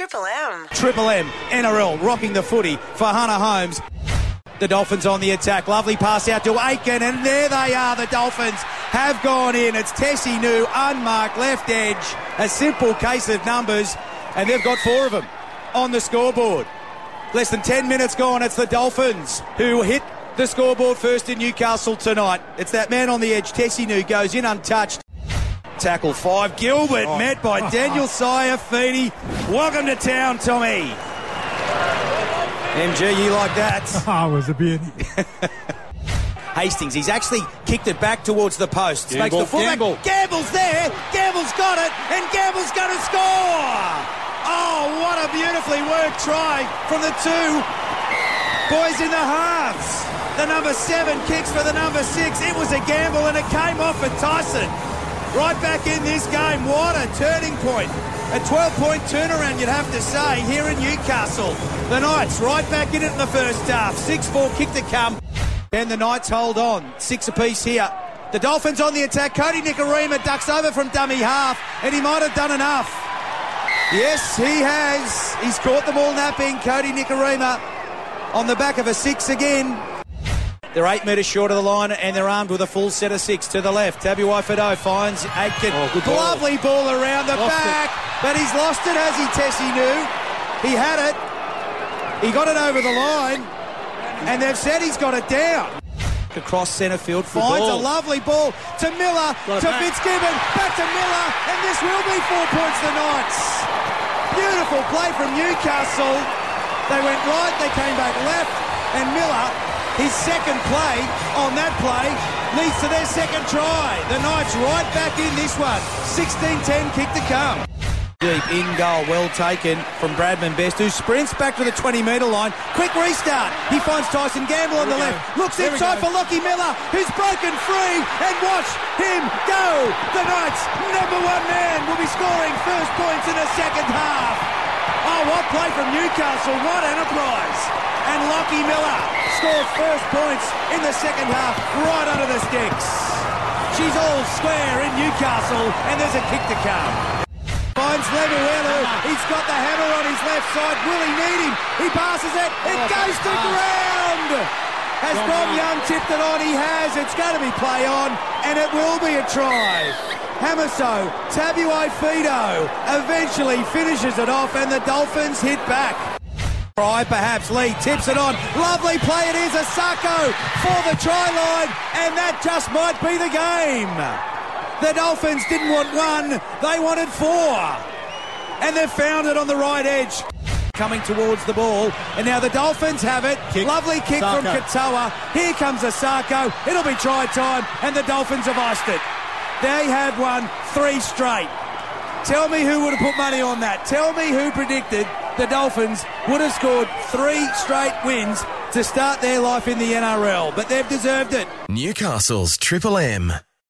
Triple M. Triple M, NRL, rocking the footy for Hannah Holmes. The Dolphins on the attack. Lovely pass out to Aitken, and there they are. The Dolphins have gone in. It's Tesi Niu, unmarked left edge. A simple case of numbers, and they've got four of them on the scoreboard. Less than 10 minutes gone. It's the Dolphins who hit the scoreboard first in Newcastle tonight. It's that man on the edge, Tesi Niu, goes in untouched. Tackle five. Gilbert oh. met by Daniel Saifiti. Welcome to town, Tommy. MG, you like that? It was a beauty. Hastings, he's actually kicked it back towards the post. Gamble, Makes the fullback. Gamble. Gamble's there. Gamble's got it, and Gamble's going to score. Oh, what a beautifully worked try from the two boys in the halves. The number seven kicks for the number six. It was a gamble, and it came off for Tyson. Right back in this game. What a turning point. A 12 point turnaround, you'd have to say, here in Newcastle. The Knights right back in it in the first half. 6 4 kick to come. And the Knights hold on. Six apiece here. The Dolphins on the attack. Kodi Nikorima ducks over from dummy half, and he might have done enough. Yes, he has. He's caught them all napping. Kodi Nikorima on the back of a six again. They're eight metres short of the line and they're armed with a full set of six to the left. Tabuai finds Aitken. Oh, Lovely ball. ball around the lost back, it. but he's lost it as he Tesi Niu. He had it. He got it over the line, and they've said he's got it down. Across centre field, finds a lovely ball to Miller, to back. Fitzgibbon, back to Miller, and this will be four points to Knights. Beautiful play from Newcastle. They went right, they came back left, and Miller his second play on that play leads to their second try. The Knights right back in this one. 16-10 kick to come. Deep in goal, well taken from Bradman Best, who sprints back to the 20 metre line. Quick restart. He finds Tyson Gamble on the left. Looks inside for Lachie Miller, who's broken free. And watch him go. The Knights, number one man, will be scoring first points in the second half. Play from Newcastle. What enterprise. And Lachie Miller scores first points in the second half right under the sticks. She's all square in Newcastle, and there's a kick to come. Finds Lemuelu. He's got the hammer on his left side. Will he need him? He passes it. It oh, goes to ground. Has Dom Young tipped it on? He has. It's going to be play on, and it will be a try. Hamiso, Tabuai Fido eventually finishes it off, and the Dolphins hit back. Try perhaps Lee tips it on. Lovely play it is. Isaako for the try line, and that just might be the game. The Dolphins didn't want one, they wanted four. And they've found it on the right edge. Coming towards the ball, and now the Dolphins have it. Kick. Lovely kick Sako. from Katoa. Here comes Isaako. It'll be try time, and the Dolphins have iced it. They have won three straight. Tell me who would have put money on that. Tell me who predicted the Dolphins would have scored three straight wins to start their life in the NRL, but they've deserved it. Newcastle's Triple M.